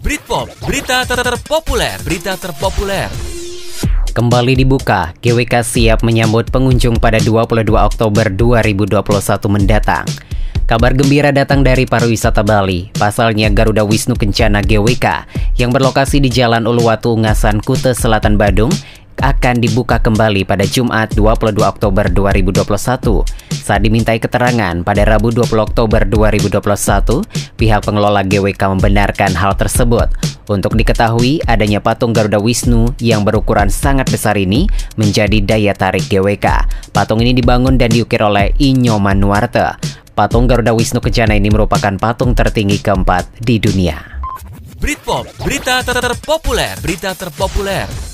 Britpop, berita ter terpopuler, berita terpopuler. Kembali dibuka, GWK siap menyambut pengunjung pada 22 Oktober 2021 mendatang. Kabar gembira datang dari pariwisata Bali. Pasalnya Garuda Wisnu Kencana GWK yang berlokasi di Jalan Uluwatu Ngasan, Kute Selatan Badung akan dibuka kembali pada Jumat 22 Oktober 2021. Saat dimintai keterangan pada Rabu 20 Oktober 2021, pihak pengelola GWK membenarkan hal tersebut. Untuk diketahui, adanya patung Garuda Wisnu yang berukuran sangat besar ini menjadi daya tarik GWK. Patung ini dibangun dan diukir oleh Inyo Manuarte. Patung Garuda Wisnu Kencana ini merupakan patung tertinggi keempat di dunia. Britpop, berita ter terpopuler, berita terpopuler.